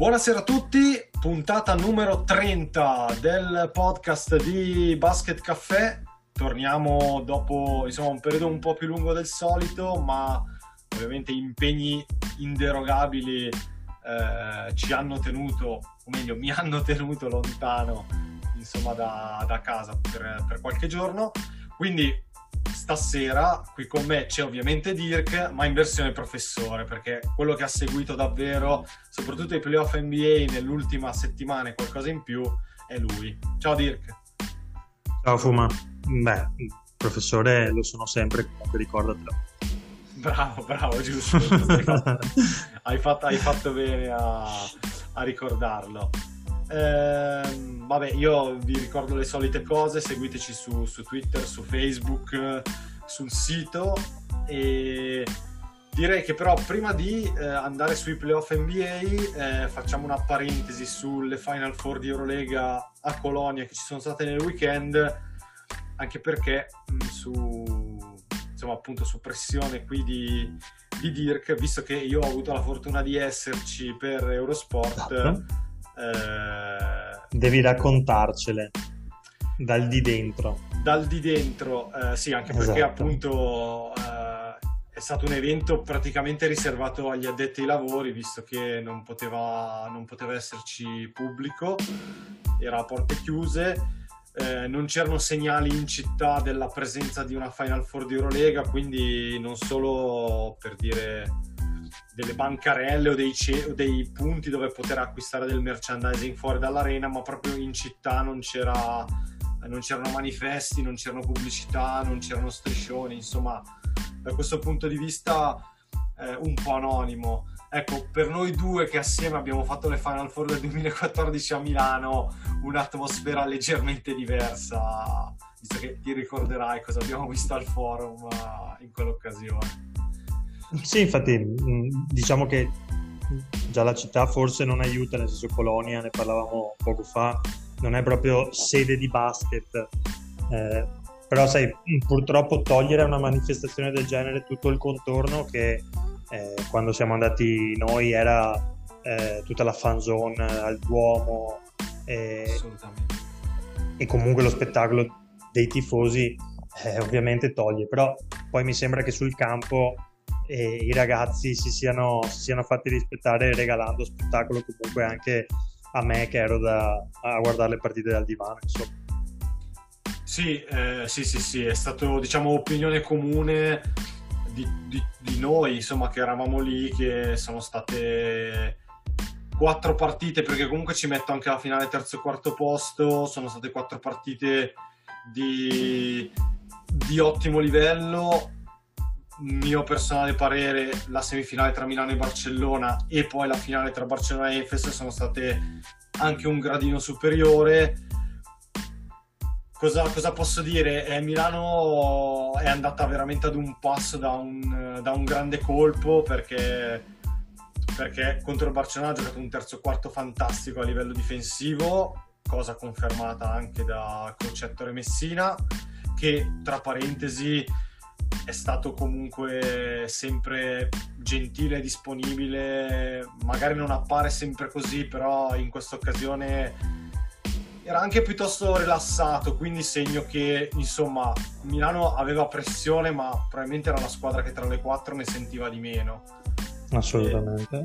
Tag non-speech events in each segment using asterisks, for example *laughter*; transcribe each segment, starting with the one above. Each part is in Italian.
Buonasera a tutti, puntata numero 30 del podcast di Basket Caffè. Torniamo dopo insomma, un periodo un po' più lungo del solito, ma ovviamente impegni inderogabili eh, ci hanno tenuto, o meglio, mi hanno tenuto lontano insomma, da, da casa per, per qualche giorno. Quindi stasera qui con me c'è ovviamente Dirk, ma in versione professore, perché quello che ha seguito davvero, soprattutto i playoff NBA nell'ultima settimana e qualcosa in più, è lui. Ciao Dirk. Ciao Fuma. Beh, professore lo sono sempre, comunque ricordatelo. Bravo, bravo, giusto. *laughs* hai, fatto, hai, fatto, bene a, a ricordarlo. Eh, vabbè, io vi ricordo le solite cose, seguiteci su, su, Twitter, su Facebook, sul sito e direi che però prima di eh, andare sui playoff NBA eh, facciamo una parentesi sulle Final Four di Eurolega a Colonia che ci sono state nel weekend, anche perché mh, su, insomma, appunto su pressione qui di, di Dirk, visto che io ho avuto la fortuna di esserci per Eurosport. Esatto eh... Devi raccontarcele dal di dentro. Dal di dentro, eh, sì, anche perché esatto. appunto eh, è stato un evento praticamente riservato agli addetti ai lavori, visto che non poteva, non poteva esserci pubblico, era a porte chiuse. Eh, non c'erano segnali in città della presenza di una Final Four di Eurolega, quindi non solo per dire delle bancarelle o dei, ce- o dei, punti dove poter acquistare del merchandising fuori dall'arena, ma proprio in città non, c'era, non c'erano manifesti, non c'erano pubblicità, non c'erano striscioni, insomma, da questo punto di vista eh, un po' anonimo. Ecco, per noi due che assieme abbiamo fatto le Final Four del 2014 a Milano, un'atmosfera leggermente diversa, visto che ti ricorderai cosa abbiamo visto al forum uh, in quell'occasione. Sì, infatti, mm, diciamo che già la città forse non aiuta, nel senso Colonia, ne parlavamo poco fa, non è proprio sede di basket, eh, però sai, purtroppo togliere a una manifestazione del genere tutto il contorno che eh, quando siamo andati noi era eh, tutta la fan zone al Duomo e, e comunque lo spettacolo dei tifosi eh, ovviamente toglie, però poi mi sembra che sul campo i ragazzi si siano, si siano fatti rispettare regalando spettacolo comunque anche a me che ero da, a guardare le partite dal divano insomma. Sì, eh, sì, sì, sì, è stato diciamo opinione comune di, di, di, noi, insomma, che eravamo lì, che sono state quattro partite, perché comunque ci metto anche la finale terzo e quarto posto, sono state quattro partite di, di ottimo livello mio personale parere, la semifinale tra Milano e Barcellona e poi la finale tra Barcellona e Efes sono state anche un gradino superiore. Cosa, cosa posso dire? Eh, Milano è andata veramente ad un passo da un, da un grande colpo perché, perché contro il Barcellona ha giocato un terzo quarto fantastico a livello difensivo, cosa confermata anche da coach Ettore Messina, che tra parentesi è stato comunque sempre gentile e disponibile, magari non appare sempre così, però in questa occasione era anche piuttosto rilassato, quindi segno che insomma Milano aveva pressione, ma probabilmente era la squadra che tra le quattro ne sentiva di meno. Assolutamente.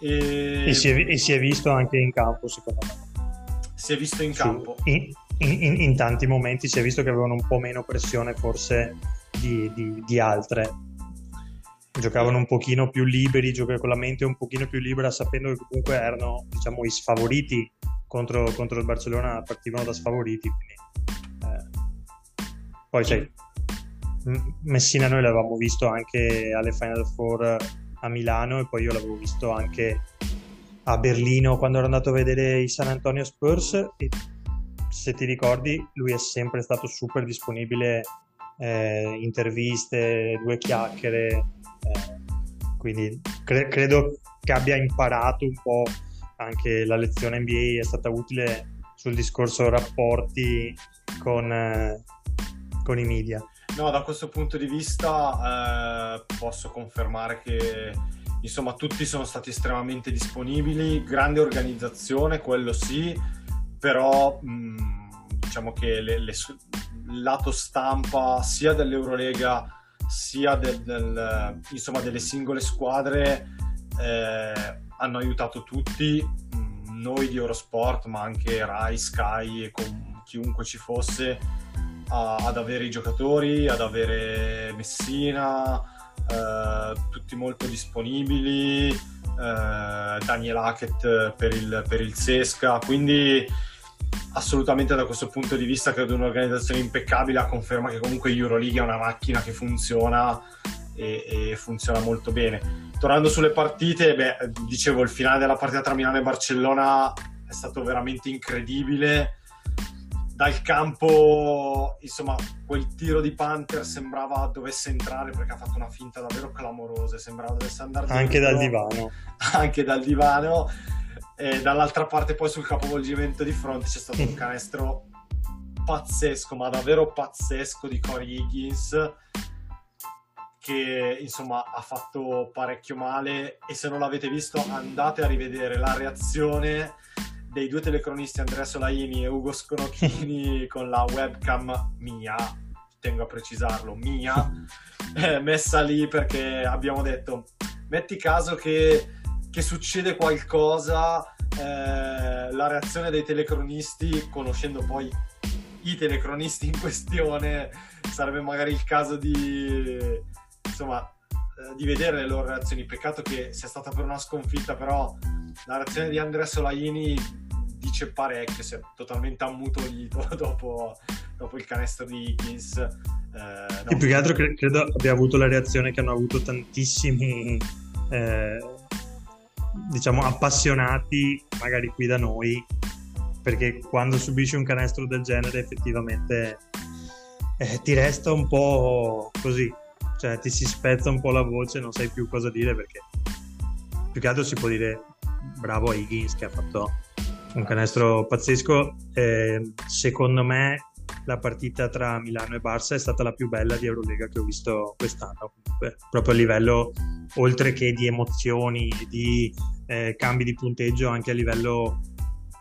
E, e, si, è, e si, è, visto anche in campo, secondo me. Si è visto in campo. In, in, in tanti momenti si è visto che avevano un po' meno pressione forse di, di, di altre. Giocavano un pochino più liberi, giocavano con la mente un pochino più libera, sapendo che comunque erano diciamo, i sfavoriti contro, contro il Barcellona, partivano da sfavoriti. Quindi, eh. Poi sai, Messina noi l'avevamo visto anche alle Final Four a Milano e poi io l'avevo visto anche a Berlino quando ero andato a vedere i San Antonio Spurs e se ti ricordi lui è sempre stato super disponibile, eh, interviste, due chiacchiere, eh, quindi cre- credo che abbia imparato un po' anche la lezione NBA, è stata utile sul discorso rapporti con, eh, con i media. No, da questo punto di vista eh, posso confermare che insomma tutti sono stati estremamente disponibili, grande organizzazione, quello sì, però mh, diciamo che le, le, lato stampa sia dell'Eurolega sia del, del, insomma, delle singole squadre eh, hanno aiutato tutti, mh, noi di Eurosport, ma anche Rai, Sky e con chiunque ci fosse, a, ad avere i giocatori, ad avere Messina, eh, tutti molto disponibili, eh, Daniel Hackett per il, per il Sesca, quindi assolutamente da questo punto di vista credo un'organizzazione impeccabile a conferma che comunque Euroleague è una macchina che funziona e, e, funziona molto bene. Tornando sulle partite, beh, dicevo il finale della partita tra Milano e Barcellona è stato veramente incredibile dal campo, insomma, quel tiro di Panther sembrava dovesse entrare perché ha fatto una finta davvero clamorosa, sembrava dovesse andare anche dentro, dal divano. *laughs* Anche dal divano. E dall'altra parte poi sul capovolgimento di fronte c'è stato un *laughs* canestro pazzesco, ma davvero pazzesco di Corey Higgins che insomma ha fatto parecchio male. E se non l'avete visto andate a rivedere la reazione dei due telecronisti Andrea Solaini e Ugo Sconocchini *laughs* con la webcam mia, tengo a precisarlo, mia, *laughs* eh, messa lì perché abbiamo detto, metti caso che, che succede qualcosa, eh, la reazione dei telecronisti, conoscendo poi i telecronisti in questione, sarebbe magari il caso di, insomma, eh, di vedere le loro reazioni. Peccato che sia stata per una sconfitta, però la reazione di Andrea Solaini dice parecchio, si è totalmente ammutolito *laughs* dopo, dopo il canestro di Higgins. Eh, no. E più che altro cre- credo abbia avuto la reazione che hanno avuto tantissimi, eh, diciamo, appassionati, magari qui da noi, perché quando subisci un canestro del genere effettivamente eh, ti resta un po' così, cioè ti si spezza un po' la voce, non sai più cosa dire perché più che altro si può dire bravo a Higgins che ha fatto un canestro pazzesco. Eh, secondo me la partita tra Milano e Barça è stata la più bella di Eurolega che ho visto quest'anno, comunque, proprio a livello oltre che di emozioni, di eh, cambi di punteggio, anche a livello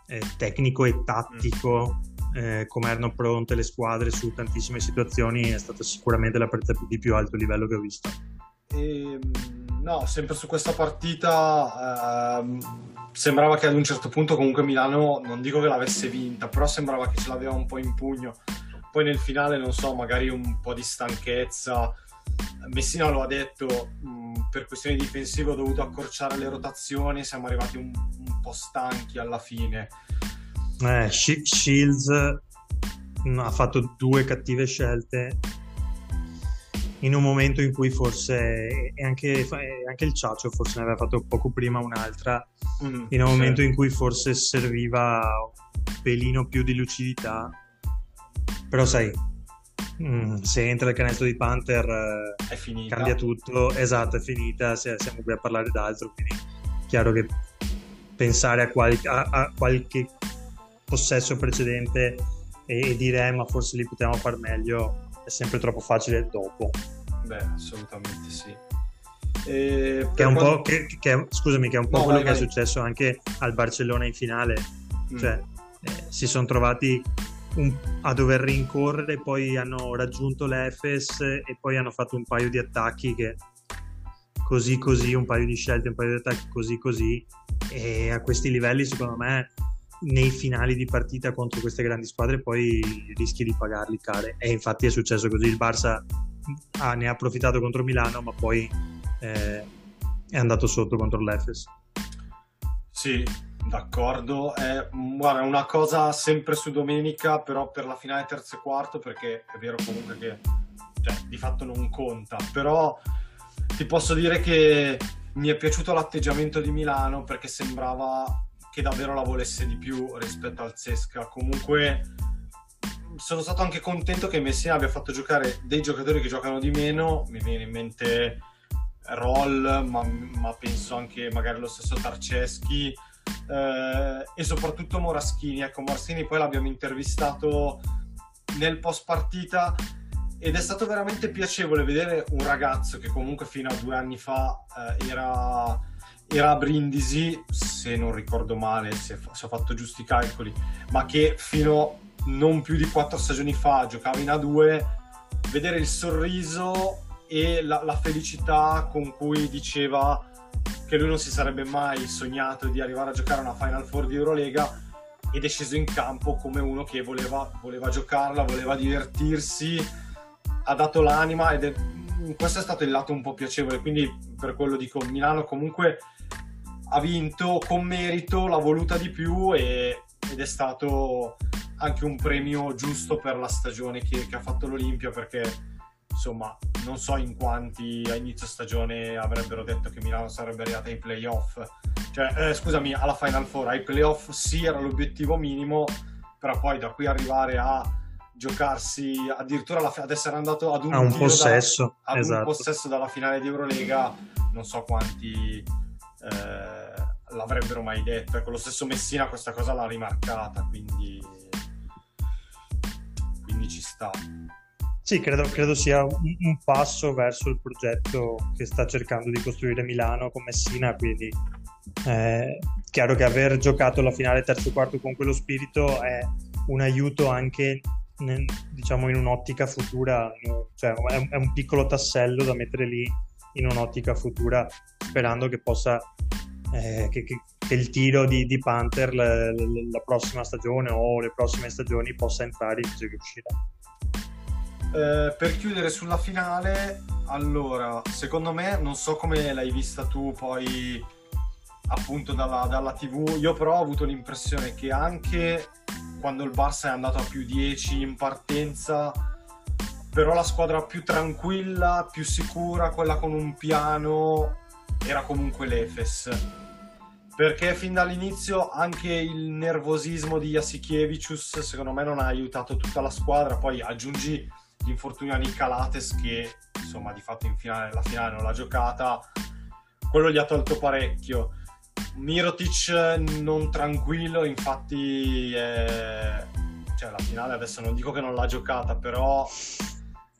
eh, tecnico e tattico, eh, come erano pronte le squadre su tantissime situazioni, è stata sicuramente la partita di più alto livello che ho visto. E, ehm, no, sempre su questa partita ehm sembrava che ad un certo punto comunque Milano, non dico che l'avesse vinta, però sembrava che ce l'aveva un po' in pugno. Poi nel finale, non so, magari un po' di stanchezza. Messina lo ha detto, mh, per questioni difensive ho dovuto accorciare le rotazioni, siamo arrivati un, un po' stanchi alla fine. Eh, Shields ha fatto due cattive scelte in un momento in cui forse e anche, anche, il Ciaccio forse ne aveva fatto poco prima un'altra mm, in un sì. momento in cui forse serviva un pelino più di lucidità. Però sai mm, se entra il canestro di Panther eh, cambia tutto. Esatto è finita siamo qui a parlare d'altro quindi chiaro che pensare a, qual- a, a qualche possesso precedente e, e dire eh, ma forse li potevamo far meglio è sempre troppo facile dopo. Beh, assolutamente sì. E che è un quando... po', che, che, scusami, che è un po' no, quello vai, che vai. è successo anche al Barcellona in finale. Mm. Cioè, eh, si sono trovati un, a dover rincorrere, poi hanno raggiunto l'Efes e poi hanno fatto un paio di attacchi che così così, un paio di scelte, un paio di attacchi così così. E a questi livelli, secondo me, nei finali di partita contro queste grandi squadre poi rischi di pagarli care. E infatti è successo così il Barça ah, ne ha approfittato contro Milano ma poi eh, è andato sotto contro l'Efes. Sì d'accordo. Eh, guarda una cosa sempre su domenica però per la finale terzo e quarto perché è vero comunque che cioè, di fatto non conta. Però ti posso dire che mi è piaciuto l'atteggiamento di Milano perché sembrava che davvero la volesse di più rispetto al Zesca. Comunque sono stato anche contento che Messina abbia fatto giocare dei giocatori che giocano di meno, mi viene in mente Roll, ma, ma penso anche magari lo stesso Tarceschi eh, e soprattutto Moraschini. Ecco, Moraschini poi l'abbiamo intervistato nel post partita ed è stato veramente piacevole vedere un ragazzo che comunque fino a due anni fa eh, era, era, a Brindisi, se non ricordo male, se, se ho fatto giusti calcoli, ma che fino non più di quattro stagioni fa giocava in A2, vedere il sorriso e la, la felicità con cui diceva che lui non si sarebbe mai sognato di arrivare a giocare una Final Four di Eurolega ed è sceso in campo come uno che voleva, voleva giocarla, voleva divertirsi, ha dato l'anima ed è, questo è stato il lato un po' piacevole, quindi per quello dico Milano comunque ha vinto con merito, l'ha voluta di più e, ed è stato anche un premio giusto per la stagione che, che ha fatto l'Olimpia perché insomma, non so in quanti a inizio stagione avrebbero detto che Milano sarebbe arrivata ai playoff. Cioè, eh, scusami, alla Final Four, ai playoff sì era l'obiettivo minimo, però poi da qui arrivare a giocarsi addirittura la, ad essere andato ad un, a un possesso, da, ad esatto. un possesso dalla finale di Eurolega, non so quanti eh, l'avrebbero mai detto. Ecco, lo stesso Messina questa cosa l'ha rimarcata, quindi, quindi ci sta. Sì, credo, credo sia un, un, passo verso il progetto che sta cercando di costruire Milano con Messina, quindi eh, chiaro che aver giocato la finale terzo quarto con quello spirito è un aiuto anche nel, diciamo in un'ottica futura, cioè è, è, un piccolo tassello da mettere lì in un'ottica futura sperando che possa eh, che, che, che, il tiro di, di Panther la, la, la, prossima stagione o le prossime stagioni possa entrare invece che. Eh, per chiudere sulla finale, allora, secondo me, non so come l'hai vista tu poi appunto dalla, dalla TV, io però ho avuto l'impressione che anche quando il Barça è andato a più 10 in partenza, però la squadra più tranquilla, più sicura, quella con un piano, era comunque l'Efes. Perché fin dall'inizio anche il nervosismo di Jasikevicius secondo me non ha aiutato tutta la squadra, poi aggiungi l'infortunio a Nick che insomma di fatto in finale, la finale non l'ha giocata. Quello gli ha tolto parecchio. Mirotic non tranquillo infatti è... cioè la finale adesso non dico che non l'ha giocata però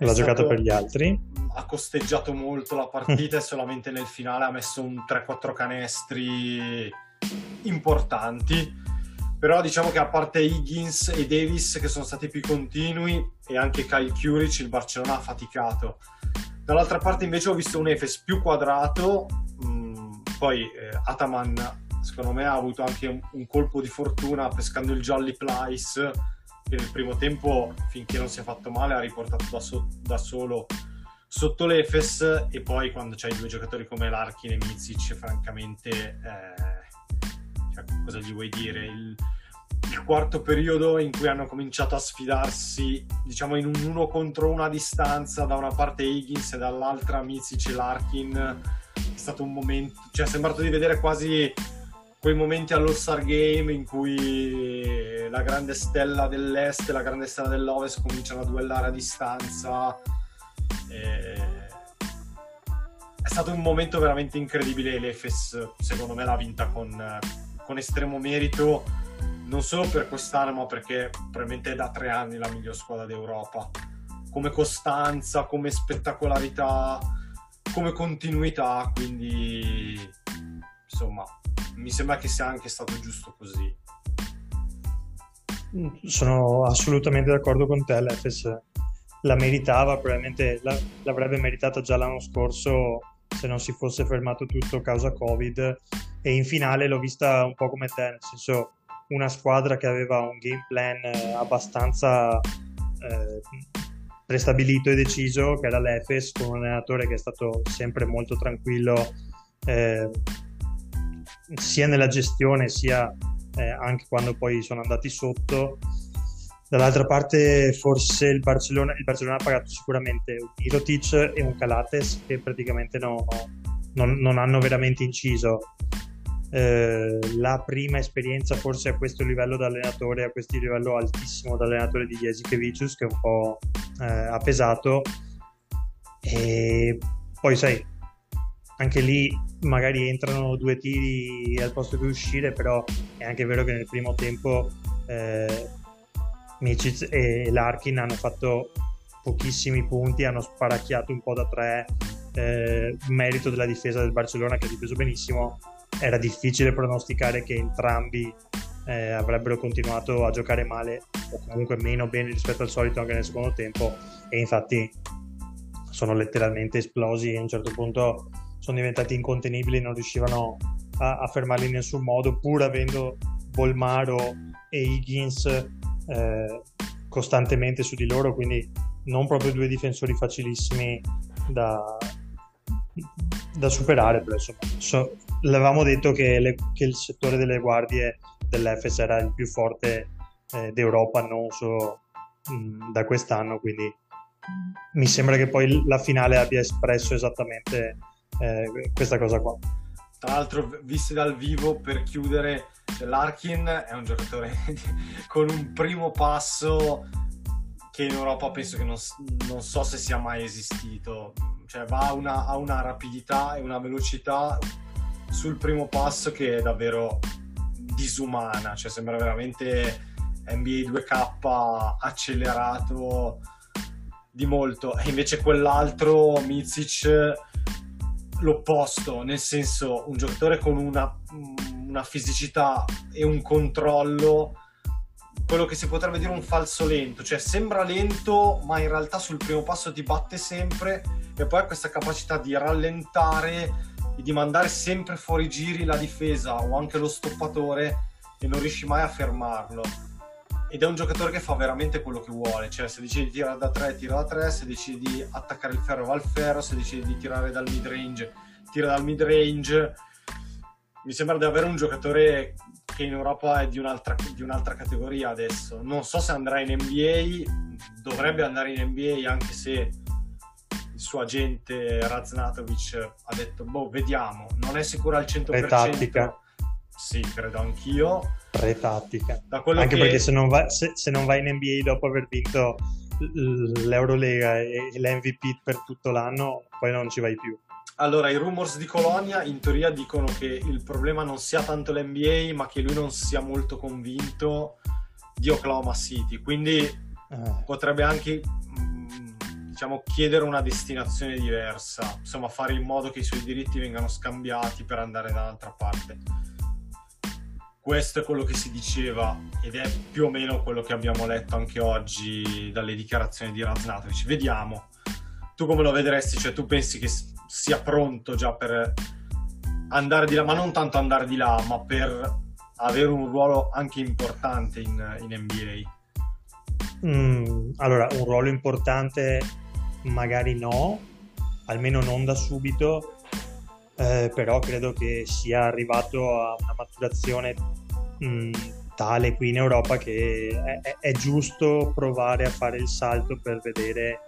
l'ha giocata per gli altri. Ha costeggiato molto la partita e solamente nel finale ha messo un 3-4 canestri importanti. Però diciamo che a parte Higgins e Davis che sono stati più continui e anche Kyle Curic il Barcellona ha faticato. Dall'altra parte invece ho visto un Efes più quadrato. Mh, mm, poi eh, Ataman secondo me ha avuto anche un, un, colpo di fortuna pescando il Jolly Plyce nel primo tempo finché non si è fatto male ha riportato da, so- da solo sotto l'Efes e poi quando c'hai due giocatori come Larkin e Mizic francamente eh, cioè, cosa gli vuoi dire? Il, il, quarto periodo in cui hanno cominciato a sfidarsi, diciamo, in un uno contro uno a distanza, da una parte Higgins e dall'altra Mizic e Larkin, è stato un momento, cioè è sembrato di vedere quasi quei momenti all'All-Star Game in cui la grande stella dell'est e la grande stella dell'ovest cominciano a duellare a distanza. E è stato un momento veramente incredibile. L'Efes, secondo me, l'ha vinta con, con estremo merito, non solo per quest'anno, ma perché probabilmente è da tre anni la miglior squadra d'Europa. Come costanza, come spettacolarità, come continuità, quindi insomma, mi sembra che sia anche stato giusto così. Sono assolutamente d'accordo con te, l'Efes la meritava, probabilmente l'avrebbe meritata già l'anno scorso se non si fosse fermato tutto causa Covid e in finale l'ho vista un po' come te, nel senso una squadra che aveva un game plan eh, abbastanza eh, prestabilito e deciso, che era l'Efes, con un allenatore che è stato sempre molto tranquillo eh, sia nella gestione sia eh, anche quando poi sono andati sotto. Dall'altra parte forse il Barcellona, il Barcellona ha pagato sicuramente un Mirotic e un Calates che praticamente no, non, non hanno veramente inciso. Eh, la prima esperienza forse a questo livello da allenatore, a questo livello altissimo da allenatore di Jesikevicius che un po' eh, ha pesato e poi sai anche lì magari entrano due tiri al posto di uscire però è anche vero che nel primo tempo eh, Micic e Larkin hanno fatto pochissimi punti hanno sparacchiato un po' da tre eh, merito della difesa del Barcellona che ha difeso benissimo era difficile pronosticare che entrambi eh, avrebbero continuato a giocare male o comunque meno bene rispetto al solito anche nel secondo tempo. E infatti sono letteralmente esplosi e a un certo punto sono diventati incontenibili non riuscivano a, a fermarli in nessun modo pur avendo Bolmaro e Higgins eh, costantemente su di loro quindi non proprio due difensori facilissimi da, da superare però insomma so, l'avevamo detto che, le, che, il settore delle guardie dell'Efes era il più forte eh, d'Europa, non solo mm, da quest'anno, quindi mi sembra che poi la finale abbia espresso esattamente eh, questa cosa qua. Tra l'altro, visti dal vivo, per chiudere, Larkin è un giocatore *laughs* con un primo passo che in Europa penso che non, non so se sia mai esistito. Cioè, va a una, a una rapidità e una velocità sul primo passo che è davvero disumana, cioè sembra veramente NBA 2K accelerato di molto e invece quell'altro Mizic l'opposto, nel senso un giocatore con una, una fisicità e un controllo quello che si potrebbe dire un falso lento, cioè sembra lento ma in realtà sul primo passo ti batte sempre e poi ha questa capacità di rallentare e di mandare sempre fuori giri la difesa o anche lo stoppatore e non riesci mai a fermarlo. Ed è un giocatore che fa veramente quello che vuole, cioè se decide di tirare da 3 tira da 3, se decide di attaccare il ferro va al ferro, se decide di tirare dal mid range tira dal mid range. Mi sembra di avere un giocatore che in Europa è di un'altra, di un'altra categoria adesso. Non so se andrà in NBA, dovrebbe andare in NBA anche se suo agente Raznatovic ha detto, boh, vediamo, non è sicuro al 100%. Pretattica. Sì, credo anch'io. Pretattica. Anche che... perché se non, va, se, se non vai in NBA dopo aver vinto l'Eurolega e l'MVP per tutto l'anno, poi non ci vai più. Allora, i rumors di Colonia in teoria dicono che il problema non sia tanto l'NBA, ma che lui non sia molto convinto di Oklahoma City. Quindi eh. potrebbe anche diciamo, chiedere una destinazione diversa, insomma fare in modo che i suoi diritti vengano scambiati per andare da un'altra parte. Questo è quello che si diceva ed è più o meno quello che abbiamo letto anche oggi dalle dichiarazioni di Raznatovic. Vediamo. Tu come lo vedresti? Cioè tu pensi che sia pronto già per andare di là, ma non tanto andare di là, ma per avere un ruolo anche importante in, in NBA? Mm, allora, un ruolo importante magari no, almeno non da subito, eh, però credo che sia arrivato a una maturazione mh, mm, tale qui in Europa che è, è, giusto provare a fare il salto per vedere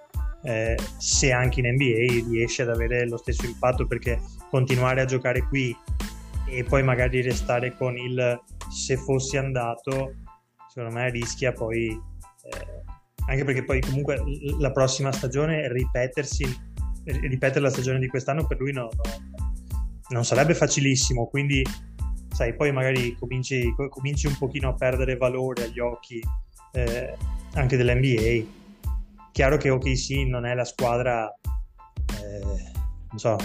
eh, se anche in NBA riesce ad avere lo stesso impatto perché continuare a giocare qui e poi magari restare con il se fossi andato secondo me rischia poi eh, anche perché poi comunque la prossima stagione ripetersi, ripetere la stagione di quest'anno per lui no, no, non sarebbe facilissimo, quindi sai, poi magari cominci, cominci, un pochino a perdere valore agli occhi eh, anche dell'NBA. Chiaro che OKC non è la squadra, eh, non so,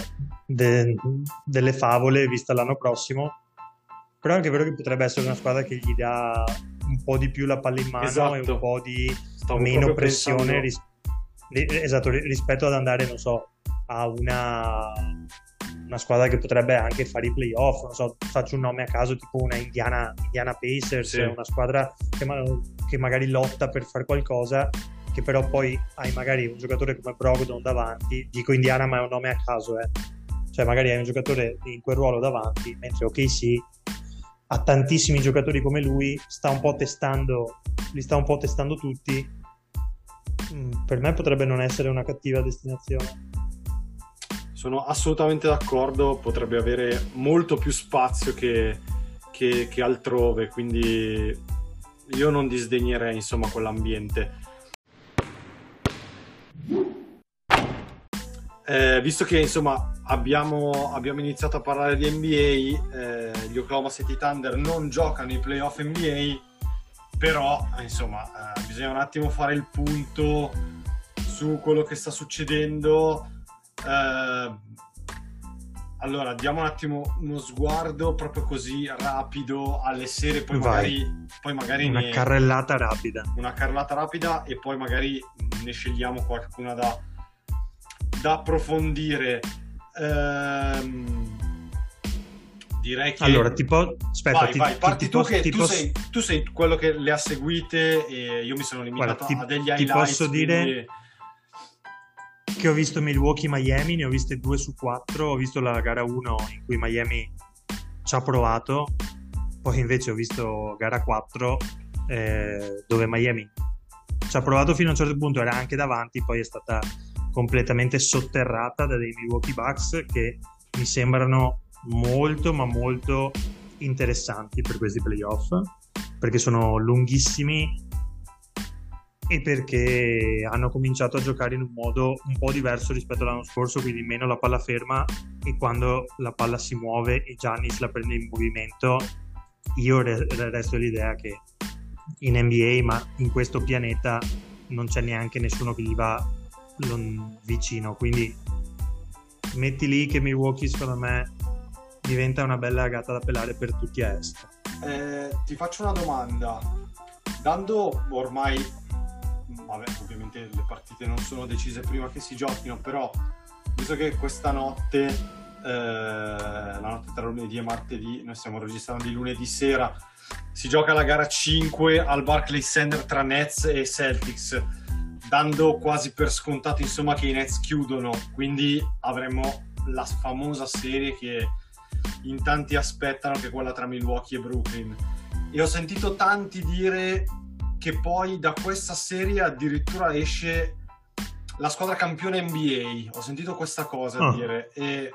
de, delle favole vista l'anno prossimo, però è anche vero che potrebbe essere una squadra che gli dà un po' di più la palla in mano esatto. e un po' di Stavo meno pressione ris- esatto, rispetto ad andare, non so, a una, una, squadra che potrebbe anche fare i playoff. Non so, faccio un nome a caso, tipo una Indiana, Indiana Pacers, sì. una squadra che, ma- che magari lotta per fare qualcosa che però poi hai magari un giocatore come Brogdon davanti, dico Indiana ma è un nome a caso, eh. cioè magari hai un giocatore in quel ruolo davanti, mentre ok sì, ha tantissimi giocatori come lui, sta un po' testando, li sta un po' testando tutti Mm, per me potrebbe non essere una cattiva destinazione. Sono assolutamente d'accordo, potrebbe avere molto più spazio che, che, che altrove, quindi io non disdegnerei insomma quell'ambiente. Eh, visto che insomma abbiamo, abbiamo, iniziato a parlare di NBA, eh, gli Oklahoma City Thunder non giocano i playoff NBA, però insomma eh, bisogna un attimo fare il punto su quello che sta succedendo. Eh, allora, diamo un attimo uno sguardo proprio così rapido alle serie, poi magari, poi magari una ne... carrellata rapida. Una carrellata rapida e poi magari ne scegliamo qualcuna da, da approfondire. Ehm, direi che. Allora, tipo. Aspetta, vai, ti, vai, parti ti, tu, ti che ti tu, posso- sei, tu sei quello che le ha seguite e io mi sono limitato Guarda, ti- a degli ti highlights. posso dire- quindi- che ho visto Milwaukee-Miami, ne ho viste 2 su 4, ho visto la gara 1 in cui Miami ci ha provato, poi invece ho visto gara 4 eh, dove Miami ci ha provato fino a un certo punto, era anche davanti, poi è stata completamente sotterrata da dei Milwaukee Bucks che mi sembrano molto ma molto interessanti per questi playoff perché sono lunghissimi e perché hanno cominciato a giocare in un modo un po' diverso rispetto all'anno scorso, quindi meno la palla ferma e quando la palla si muove e Giannis la prende in movimento, io re- resto dell'idea che in NBA, ma in questo pianeta non c'è neanche nessuno che gli va vicino, quindi metti lì che Milwaukee secondo me diventa una bella gatta da pelare per tutti a est. Eh, ti faccio una domanda. Dando ormai, vabbè, ovviamente le partite non sono decise prima che si giochino, però visto che questa notte, eh, la notte tra lunedì e martedì, noi stiamo registrando di lunedì sera, si gioca la gara 5 al Barclays Center tra Nets e Celtics, dando quasi per scontato insomma che i Nets chiudono, quindi avremo la famosa serie che in tanti aspettano che è quella tra Milwaukee e Brooklyn. E ho sentito tanti dire che poi da questa serie addirittura esce la squadra campione NBA. Ho sentito questa cosa Ah. dire e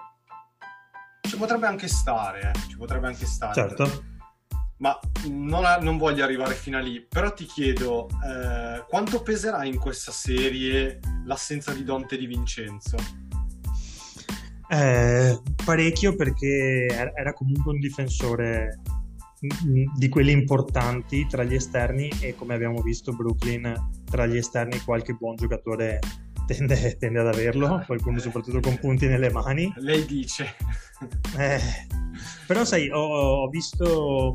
ci potrebbe anche stare, eh, ci potrebbe anche stare. Certo. Ma non, a- non voglio arrivare fino a lì, però ti chiedo eh, quanto peserà in questa serie l'assenza di Dante Di Vincenzo? Eh, parecchio perché era comunque un difensore di quelli importanti tra gli esterni e come abbiamo visto Brooklyn tra gli esterni qualche buon giocatore tende, *laughs* tende ad averlo, qualcuno soprattutto con punti nelle mani. Lei dice. Eh, però sai, ho, ho visto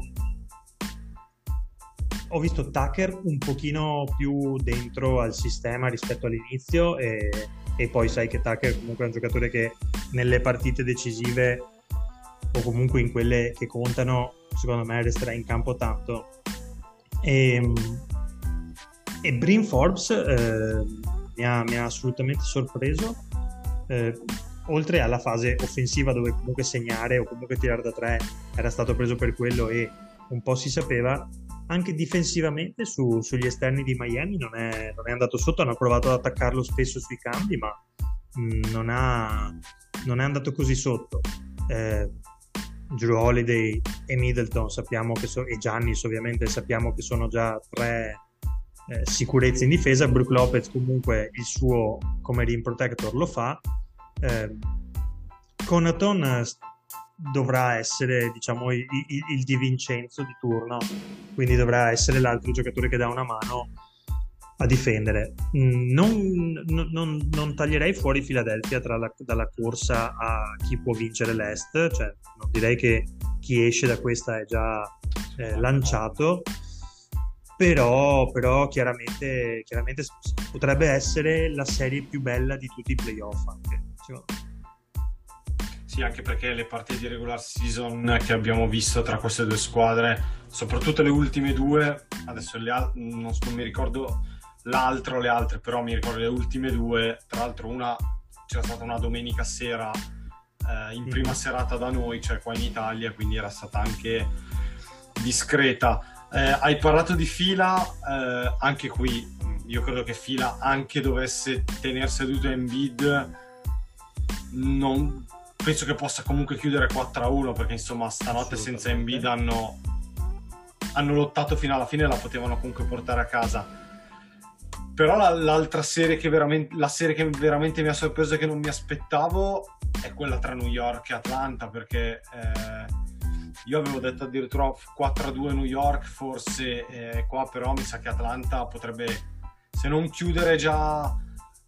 ho visto Tucker un pochino più dentro al sistema rispetto all'inizio e, e poi sai che Tucker comunque è un giocatore che nelle partite decisive o comunque in quelle che contano secondo me resterà in campo tanto. E, e Brin Forbes eh, mi, ha, mi ha assolutamente sorpreso eh, oltre alla fase offensiva dove comunque segnare o comunque tirare da tre era stato preso per quello e un po' si sapeva anche difensivamente su- sugli esterni di Miami non è, non è andato sotto hanno provato ad attaccarlo spesso sui cambi ma mh, non, ha, non è andato così sotto. Eh, Drew Holiday e Middleton sappiamo che so- e Giannis ovviamente sappiamo che sono già tre eh, sicurezze in difesa. Brook Lopez comunque il suo come rim protector lo fa. Eh, Conaton eh, s- dovrà essere diciamo il, il, il Di Vincenzo di turno quindi dovrà essere l'altro giocatore che dà una mano a difendere Mm, non, non- non- taglierei fuori la- dalla corsa a chi può vincere l'Est cioè non direi che chi esce da questa è già eh, lanciato però, però chiaramente, chiaramente potrebbe essere la serie più bella di tutti i playoff anche. Sì, anche perché le partite di regular season che abbiamo visto tra queste due squadre, soprattutto le ultime due, adesso le non mi ricordo l'altro le altre, però mi ricordo le ultime due, tra l'altro una c'era stata una domenica sera eh, in prima Mhm. serata da noi, cioè qua in Italia, quindi era stata anche discreta. Eh, hai parlato di fila, eh, anche qui io credo che fila anche dovesse tenere seduto Embiid non, penso che possa comunque chiudere 4-1 perché insomma stanotte senza Embiid hanno, hanno lottato fino alla fine e la potevano comunque portare a casa però la, l'altra serie che veramente la serie che veramente mi ha sorpreso e che non mi aspettavo è quella tra New York e Atlanta perché eh, io avevo detto addirittura 4-2 New York forse eh, qua però mi sa che Atlanta potrebbe se non chiudere già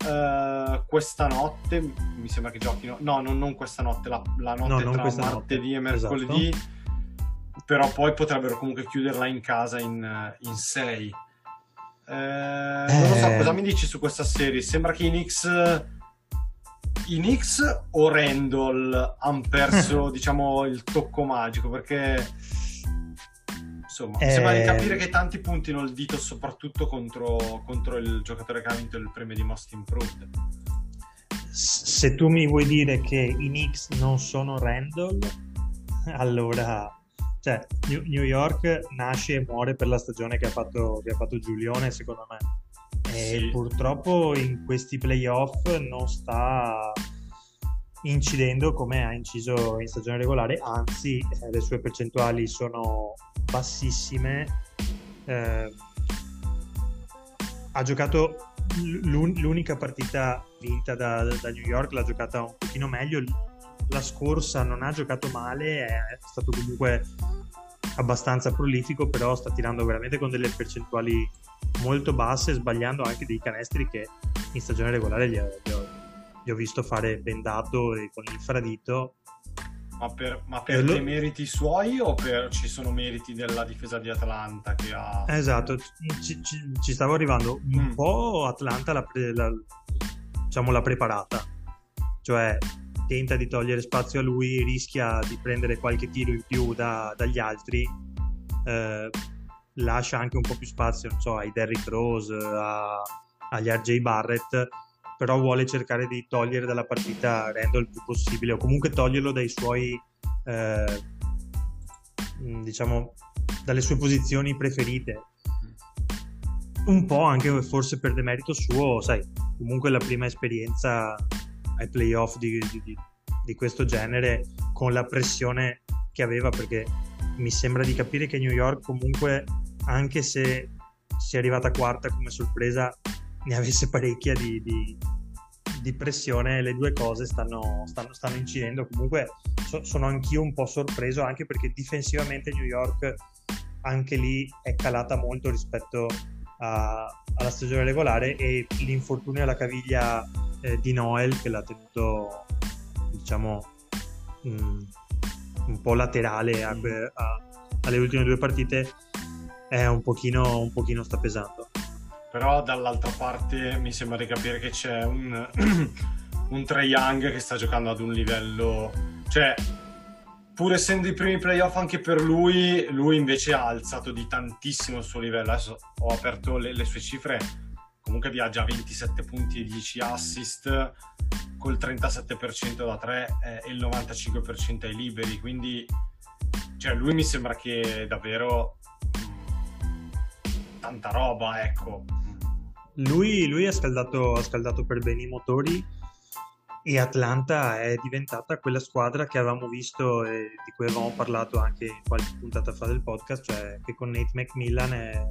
eh, questa notte mi sembra che giochino no non, non questa notte la, la notte no, tra martedì notte. e mercoledì esatto. però poi potrebbero comunque chiuderla in casa in 6 eh, non lo so, eh. cosa mi dici su questa serie? Sembra che i Knicks, i Knicks o Randall hanno perso, *laughs* diciamo, il tocco magico, perché insomma, eh... sembra di capire che tanti puntino il dito soprattutto contro, contro il giocatore che ha vinto il premio di Most Improved. Se tu mi vuoi dire che i Knicks non sono Randall, *laughs* allora cioè, New York nasce e muore per la stagione che ha fatto, che ha fatto Giulione, secondo me. E sì. purtroppo in questi playoff non sta incidendo come ha inciso in stagione regolare, anzi eh, le sue percentuali sono bassissime. Eh, ha giocato l'unica partita vinta da, da, New York, l'ha giocata un pochino meglio la scorsa non ha giocato male, è stato comunque abbastanza prolifico, però sta tirando veramente con delle percentuali molto basse, sbagliando anche dei canestri che in stagione regolare gli ho, gli ho, gli ho visto fare bendato e con l'infradito. Ma per, ma per lo... meriti suoi o per, ci sono meriti della difesa di Atlanta che ha... Esatto, ci, ci, ci stavo arrivando. Un mm. po' Atlanta l'ha, la, diciamo, l'ha preparata. Cioè, tenta di togliere spazio a lui, rischia di prendere qualche tiro in più da, dagli altri, eh, lascia anche un po' più spazio so, ai Derrick Rose, a, agli RJ Barrett, però vuole cercare di togliere dalla partita Randall il più possibile o comunque toglierlo dai suoi, eh, diciamo, dalle sue posizioni preferite. Un po' anche forse per demerito suo, sai, comunque la prima esperienza ai playoff di, di, di questo genere con la pressione che aveva perché mi sembra di capire che New York comunque anche se sia arrivata quarta come sorpresa ne avesse parecchia di, di, di pressione le due cose stanno, stanno, stanno incidendo. Comunque so, sono anch'io un po' sorpreso anche perché difensivamente New York anche lì è calata molto rispetto a, alla stagione regolare e l'infortunio alla caviglia eh, di Noel che l'ha tenuto diciamo mh, mm, un po' laterale a, a, alle ultime due partite è un pochino, un pochino sta pesando. Però dall'altra parte mi sembra di capire che c'è un, *clears throat* un Trae Young che sta giocando ad un livello cioè pur essendo i primi playoff anche per lui lui invece ha alzato di tantissimo il suo livello. Adesso ho aperto le, le sue cifre comunque viaggia a 27 punti e 10 assist col 37% da 3 e il 95% ai liberi quindi cioè lui mi sembra che davvero tanta roba ecco. Lui, lui ha, scaldato, ha scaldato per bene i motori e Atlanta è diventata quella squadra che avevamo visto e di cui avevamo parlato anche qualche puntata fa del podcast, cioè che con Nate McMillan è,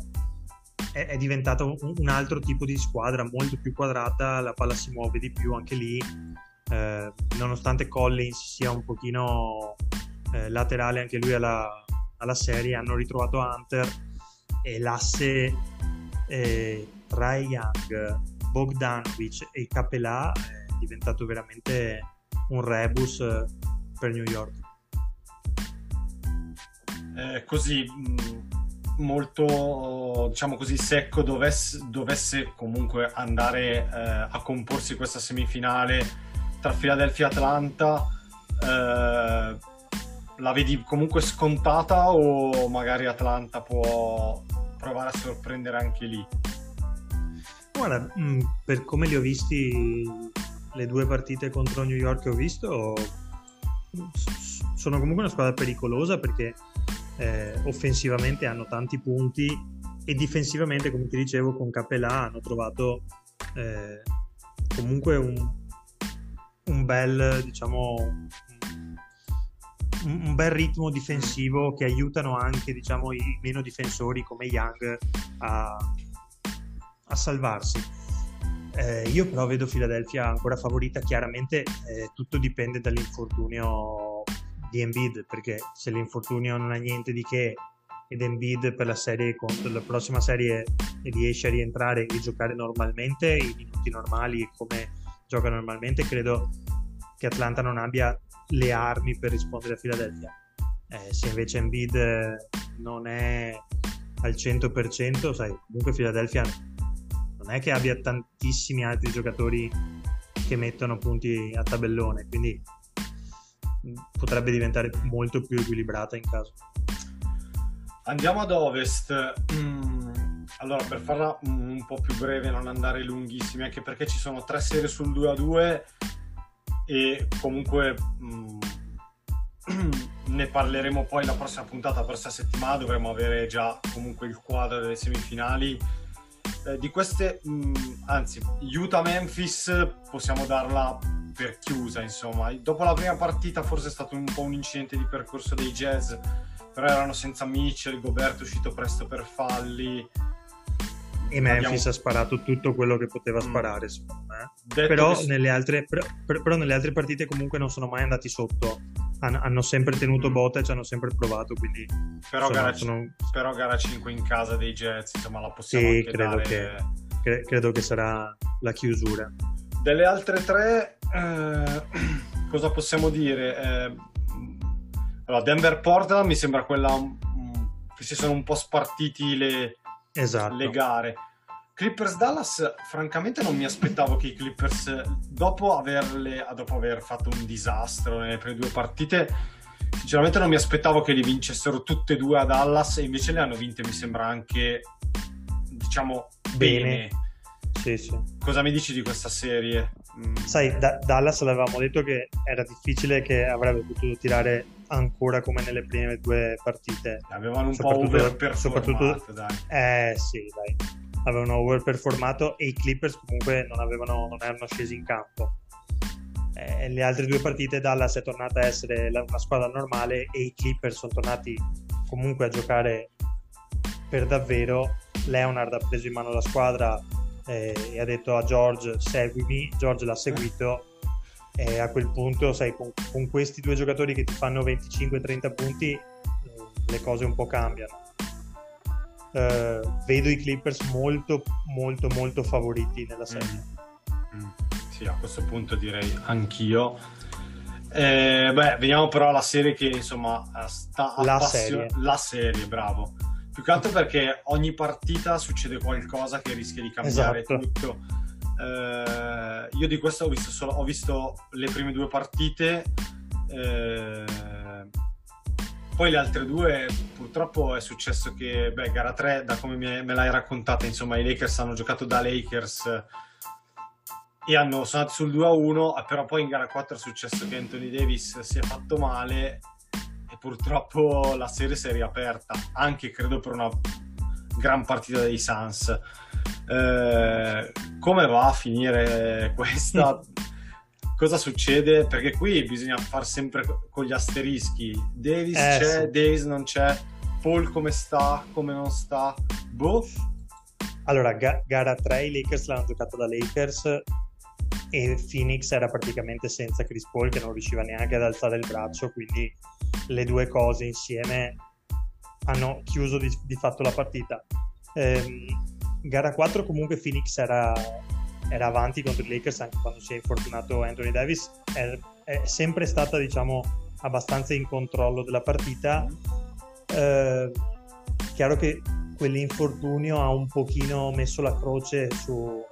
è, è diventata un, un, altro tipo di squadra, molto più quadrata, la palla si muove di più anche lì, eh, nonostante Collins sia un pochino eh, laterale anche lui alla, alla, serie, hanno ritrovato Hunter e l'asse eh, Trae Young, Bogdanovic e Capelà è diventato veramente un rebus eh, per New York. Eh, così mh molto diciamo così secco dovesse, dovesse comunque andare eh, a comporsi questa semifinale tra Philadelphia e Atlanta eh, la vedi comunque scontata o magari Atlanta può provare a sorprendere anche lì? Guarda mm, per come li ho visti le due partite contro New York che ho visto sono comunque una squadra pericolosa perché eh, offensivamente hanno tanti punti e difensivamente, come ti dicevo, con Capelà hanno trovato eh, comunque un, un bel, diciamo, un, un bel ritmo difensivo che aiutano anche, diciamo, i meno difensori come Young a, a salvarsi. Eh, io però vedo Philadelphia ancora favorita, chiaramente eh, tutto dipende dall'infortunio di Embiid, perché se l'infortunio non ha niente di che ed Embiid per la serie la prossima serie riesce a rientrare e giocare normalmente i minuti normali come gioca normalmente, credo che Atlanta non abbia le armi per rispondere a Philadelphia. Eh, se invece Embiid non è al 100%, sai, comunque Philadelphia non è che abbia tantissimi altri giocatori che mettono punti a tabellone, quindi potrebbe diventare molto più equilibrata in caso. Andiamo ad ovest. Mm, allora, per farla un po' più breve, non andare lunghissimi, anche perché ci sono tre serie sul 2 a 2 e comunque mm, *clears throat* ne parleremo poi la prossima puntata, la prossima settimana dovremo avere già comunque il quadro delle semifinali. Eh, di queste, mh, mm, anzi, Utah-Memphis possiamo darla per chiusa, insomma. Dopo la prima partita forse è stato un po' un incidente di percorso dei Jazz, però erano senza Mitchell, Gobert è uscito presto per falli. E Memphis Abbiamo... ha sparato tutto quello che poteva mm. sparare, secondo me. Però, che... nelle altre, però, però, nelle altre, partite comunque non sono mai andati sotto. Han, hanno sempre tenuto botta e ci hanno sempre provato. Quindi, però, sono, gara, sono... però gara 5 in casa dei Jets, insomma, la possiamo sì, credo dare... Che, cre- credo che sarà la chiusura. Delle altre tre, eh, *clears throat* cosa possiamo dire? Eh, allora, Denver-Portland mi sembra quella che si sono un po' spartiti le, esatto. le gare. Clippers Dallas, francamente non mi aspettavo che i Clippers, dopo, averle, dopo aver fatto un disastro nelle prime due partite, sinceramente non mi aspettavo che li vincessero tutte e due a Dallas e invece le hanno vinte, mi sembra anche, diciamo, bene. bene. Sì, sì. Cosa mi dici di questa serie? Mm. Sai, da- Dallas l'avevamo detto che era difficile che avrebbe potuto tirare ancora come nelle prime due partite. Avevano un po' overperformato, dai. Eh sì, dai. Avevano overperformato e i Clippers comunque non, avevano, non erano scesi in campo. Eh, le altre due partite Dallas è tornata a essere la, una squadra normale e i Clippers sono tornati comunque a giocare per davvero. Leonard ha preso in mano la squadra eh, e ha detto a George seguimi, George l'ha seguito e a quel punto, sai, con, con questi due giocatori che ti fanno 25-30 punti, le cose un po' cambiano. Uh, vedo i Clippers molto, molto, molto favoriti nella serie. Mm. Mm. Sì, a questo punto direi anch'io. Eh, beh, veniamo però alla serie che insomma sta la serie. la serie, bravo. Più che altro perché ogni partita succede qualcosa che rischia di cambiare esatto. tutto eh, io di questo ho visto, solo, ho visto le prime due partite, eh, poi le altre due purtroppo è successo che, beh, gara 3, da come me, l'hai raccontata, insomma, i Lakers hanno giocato da Lakers e hanno sono andati sul 2-1, però poi in gara 4 è successo che Anthony Davis si è fatto male e purtroppo la serie si è riaperta, anche credo per una gran partita dei Suns. Eh, come va a finire questa? *laughs* Cosa succede? Perché qui bisogna far sempre con gli asterischi. Davis eh, c'è, sì. Davis non c'è. Paul come sta, come non sta. Boh. Allora, ga- gara 3 i Lakers l'hanno giocato da Lakers e Phoenix era praticamente senza Chris Paul che non riusciva neanche ad alzare il braccio, quindi le due cose insieme hanno chiuso di, di fatto la partita. Eh, gara 4 comunque Phoenix era, era, avanti contro i Lakers anche quando si è infortunato Anthony Davis, è, è sempre stata diciamo abbastanza in controllo della partita. Eh, chiaro che quell'infortunio ha un pochino messo la croce su,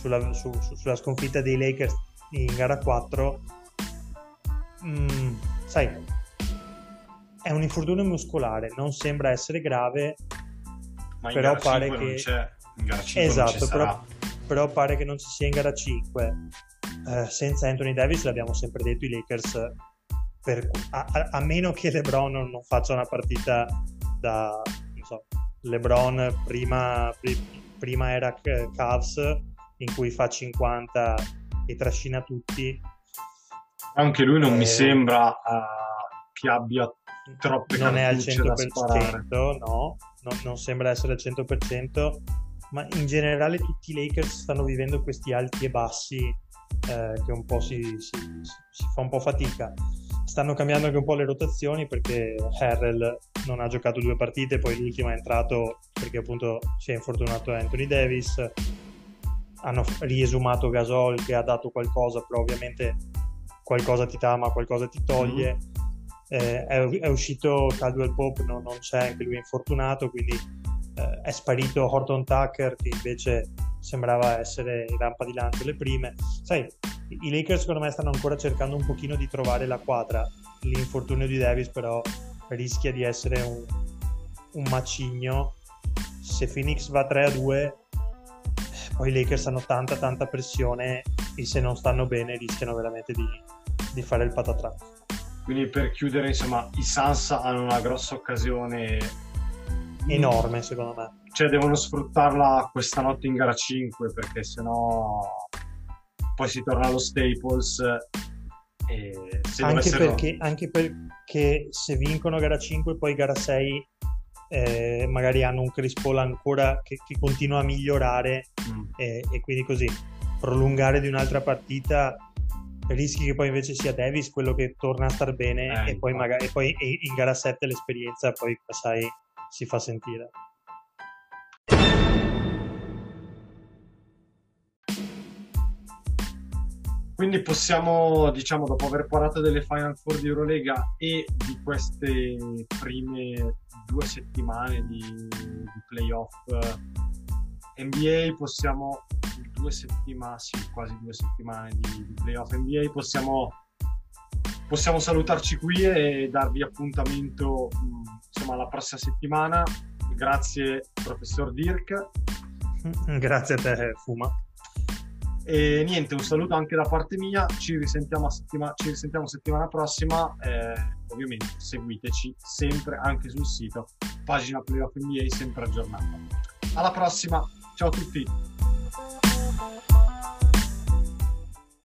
sulla, su, su, sulla, sconfitta dei Lakers in gara 4. Mm, sai, è un infortunio muscolare, non sembra essere grave, Ma però pare che... c'è. In gara 5 esatto, però, però, pare che non ci sia in gara 5. Eh, senza Anthony Davis, l'abbiamo sempre detto, i Lakers, per, a, a, a, meno che LeBron non, non faccia una partita da... Non so, LeBron prima, prima era Cavs, in cui fa 50 e trascina tutti, Anche lui non Eh, mi sembra uh, che abbia troppe non è al cartucce da 100%, sparare. no, non, non sembra essere al 100%, ma in generale tutti i Lakers stanno vivendo questi alti e bassi eh, che un po' si, si- si- fa un po' fatica. Stanno cambiando anche un po' le rotazioni perché Harrell non ha giocato due partite, poi l'ultima è entrato perché appunto si è infortunato Anthony Davis. Hanno riesumato Gasol che ha dato qualcosa, però ovviamente qualcosa ti dà ma qualcosa ti toglie. Eh, è, è uscito Caldwell Pope, no- non c'è, anche lui è infortunato, quindi eh, è sparito Horton Tucker che invece sembrava essere rampa di lancio le prime. Sai, i Lakers secondo me stanno ancora cercando un pochino di trovare la quadra. L'infortunio di Davis però rischia di essere un, un macigno. Se Phoenix va 3 a 2, poi i Lakers hanno tanta tanta pressione e se non stanno bene rischiano veramente di, di fare il patatrac. Quindi per chiudere, insomma, i Suns hanno una grossa occasione Enorme secondo me. Cioè, devono sfruttarla questa notte in gara 5 perché sennò poi si torna allo Staples anche, perché, anche perché se vincono gara 5 poi gara 6 eh, magari hanno un Chris Paul ancora che, che continua a migliorare Mm. e, e quindi così prolungare di un'altra partita rischi che poi invece sia Davis quello che torna a star bene Eh, e poi magari e poi in gara 7 l'esperienza poi sai si fa sentire. Quindi possiamo, diciamo, dopo aver parlato delle Final Four di Eurolega e di queste prime due settimane di, di playoff eh, NBA, possiamo due settimane, sì, quasi due settimane di, di playoff NBA, possiamo, possiamo salutarci qui e darvi appuntamento mh, insomma la prossima settimana. Grazie professor Dirk. *laughs* grazie a te Fuma E niente, un saluto anche da parte mia, ci risentiamo, settima- ci risentiamo settimana prossima, eh, ovviamente seguiteci sempre anche sul sito, pagina Playoff NBA sempre aggiornata. Alla prossima, ciao a tutti!